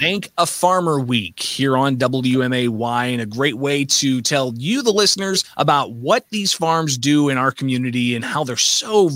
Thank a Farmer Week here on WMAY, and a great way to tell you, the listeners, about what these farms do in our community and how they're so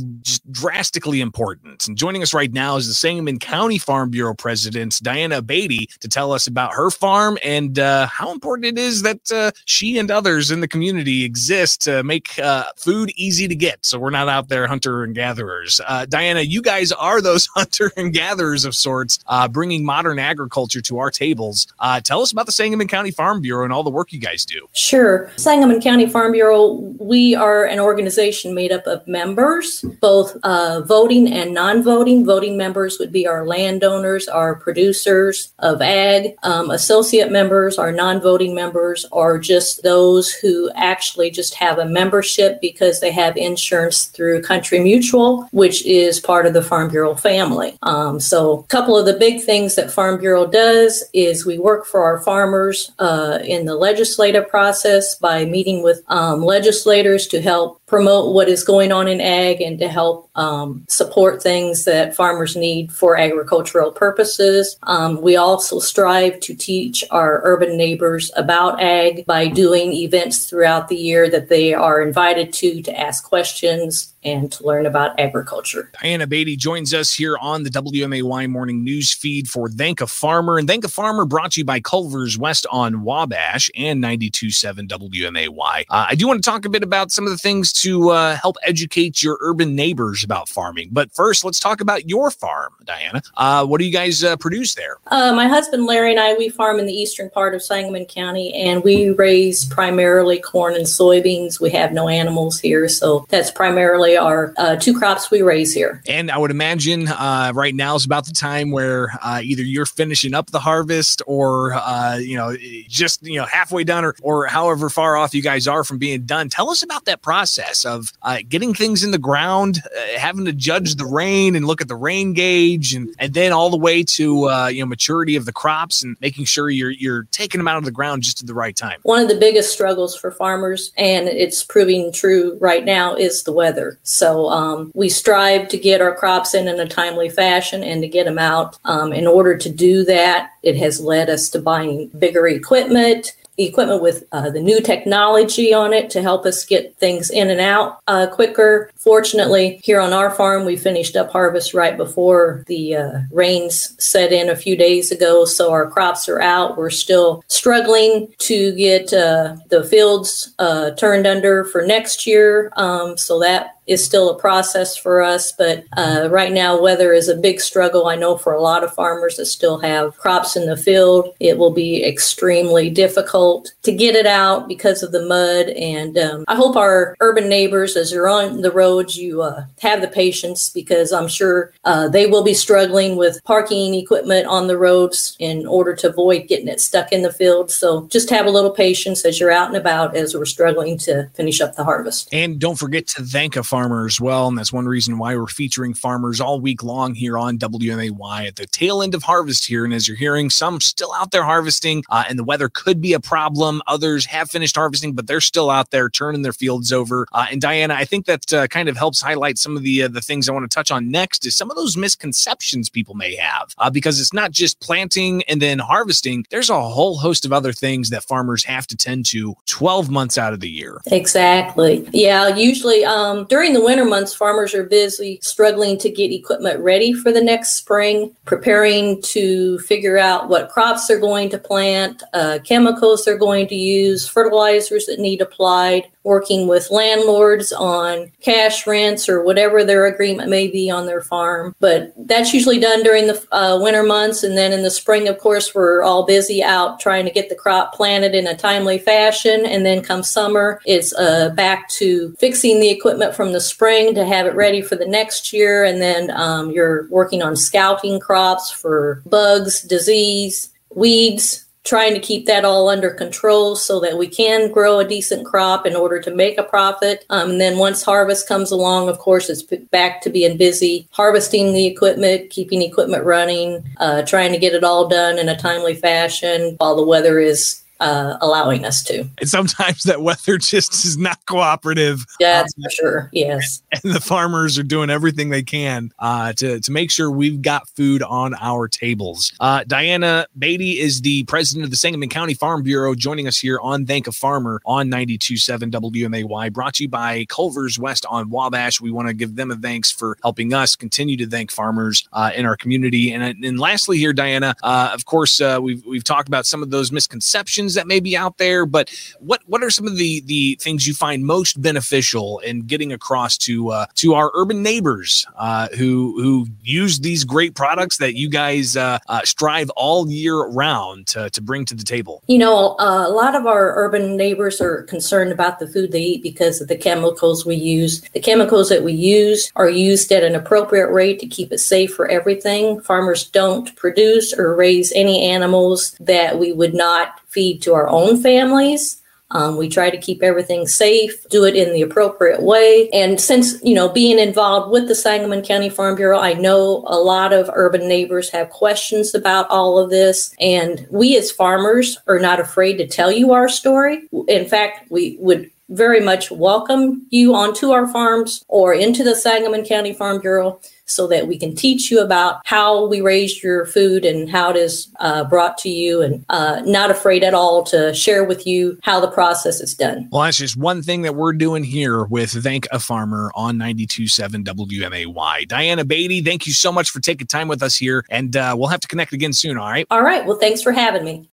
drastically important. And joining us right now is the Sangamon County Farm Bureau President, Diana Beatty, to tell us about her farm and uh, how important it is that uh, she and others in the community exist to make uh, food easy to get. So we're not out there hunter and gatherers. Uh, Diana, you guys are those hunter and gatherers of sorts, uh, bringing modern agriculture to our tables. Uh, tell us about the Sangamon County Farm Bureau and all the work you guys do. Sure. Sangamon County Farm Bureau, we are an organization made up of members, both uh, voting and non voting. Voting members would be our landowners, our producers of ag. Um, associate members, our non voting members, are just those who actually just have a membership because they have insurance through Country Mutual, which is part of the Farm Bureau family. Um, so, a couple of the big things that Farm Bureau does does is we work for our farmers uh, in the legislative process by meeting with um, legislators to help promote what is going on in ag and to help um, support things that farmers need for agricultural purposes. Um, we also strive to teach our urban neighbors about ag by doing events throughout the year that they are invited to to ask questions and to learn about agriculture. Diana Beatty joins us here on the WMAY morning news feed for Thank a Farmer. And Thank a Farmer brought to you by Culver's West on Wabash and 92.7 WMAY. Uh, I do want to talk a bit about some of the things to uh, help educate your urban neighbors about farming. But first, let's talk about your farm, Diana. Uh, what do you guys uh, produce there? Uh, my husband Larry and I, we farm in the eastern part of Sangamon County, and we raise primarily corn and soybeans. We have no animals here, so that's primarily our uh, two crops we raise here. And I would imagine right now is about the time where either you're finishing up the harvest or, you know, just, you know, halfway done or, or however far off you guys are from being done. Tell us about that process process of uh, getting things in the ground, uh, having to judge the rain and look at the rain gauge, and and then all the way to uh, you know maturity of the crops and making sure you're you're taking them out of the ground just at the right time. One of the biggest struggles for farmers, and it's proving true right now, is the weather. So um, we strive to get our crops in in a timely fashion and to get them out. Um, in order to do that, it has led us to buying bigger equipment equipment with uh, the new technology on it to help us get things in and out uh, quicker. Fortunately, here on our farm, we finished up harvest right before the uh, rains set in a few days ago, so our crops are out. We're still struggling to get uh, the fields uh, turned under for next year, um, so that is still a process for us. But uh, right now, weather is a big struggle. I know for a lot of farmers that still have crops in the field, it will be extremely difficult to get it out because of the mud. And um, I hope our urban neighbors, as you're on the roads, you uh, have the patience because I'm sure uh, they will be struggling with parking equipment on the roads in order to avoid getting it stuck in the field. So just have a little patience as you're out and about as we're struggling to finish up the harvest. And don't forget to thank a farmer as well. And that's one reason why we're featuring farmers all week long here on WMAY at the tail end of harvest here. And as you're hearing, some still out there harvesting, uh, and the weather could be a problem. Others have finished harvesting, but they're still out there turning their fields over. Uh, and Diana, I think that uh, kind of helps highlight some of the uh, the things I want to touch on next is some of those misconceptions people may have uh, because it's not just planting and then harvesting. There's a whole host of other things that farmers have to tend to 12 months out of the year. Exactly. Yeah. Usually um, during during the winter months, farmers are busy struggling to get equipment ready for the next spring, preparing to figure out what crops they're going to plant, uh, chemicals they're going to use, fertilizers that need applied, working with landlords on cash rents or whatever their agreement may be on their farm. But that's usually done during the uh, winter months. And then in the spring, of course, we're all busy out trying to get the crop planted in a timely fashion. And then come summer, it's uh, back to fixing the equipment from the spring to have it ready for the next year. And then um, you're working on scouting crops for bugs, disease, weeds, trying to keep that all under control so that we can grow a decent crop in order to make a profit. Um, and then once harvest comes along, of course, it's back to being busy harvesting the equipment, keeping equipment running, uh, trying to get it all done in a timely fashion while the weather is uh, allowing us to. And sometimes that weather just is not cooperative. Yeah, that's um, for sure. Yes. And the farmers are doing everything they can uh, to, to make sure we've got food on our tables. Uh, Diana Beatty is the president of the Sangamon County Farm Bureau, joining us here on Thank a Farmer on 92.7 WMAY, brought to you by Culver's West on Wabash. We want to give them a thanks for helping us continue to thank farmers uh, in our community. And, and lastly, here, Diana, uh, of course, uh, we've, we've talked about some of those misconceptions that may be out there, but what, what are some of the, the things you find most beneficial in getting across to uh, to our urban neighbors uh, who who use these great products that you guys uh, uh, strive all year round to, to bring to the table? You know, a lot of our urban neighbors are concerned about the food they eat because of the chemicals we use. The chemicals that we use are used at an appropriate rate to keep it safe for everything. Farmers don't produce or raise any animals that we would not feed to our own families. Um, we try to keep everything safe, do it in the appropriate way. And since, you know, being involved with the Sangamon County Farm Bureau, I know a lot of urban neighbors have questions about all of this. And we as farmers are not afraid to tell you our story. In fact, we would very much welcome you onto our farms or into the Sangamon County Farm Bureau so that we can teach you about how we raised your food and how it is uh, brought to you and uh, not afraid at all to share with you how the process is done. Well, that's just one thing that we're doing here with Thank a Farmer on 92.7 WMAY. Diana Beatty, thank you so much for taking time with us here, and uh, we'll have to connect again soon, all right? All right. Well, thanks for having me.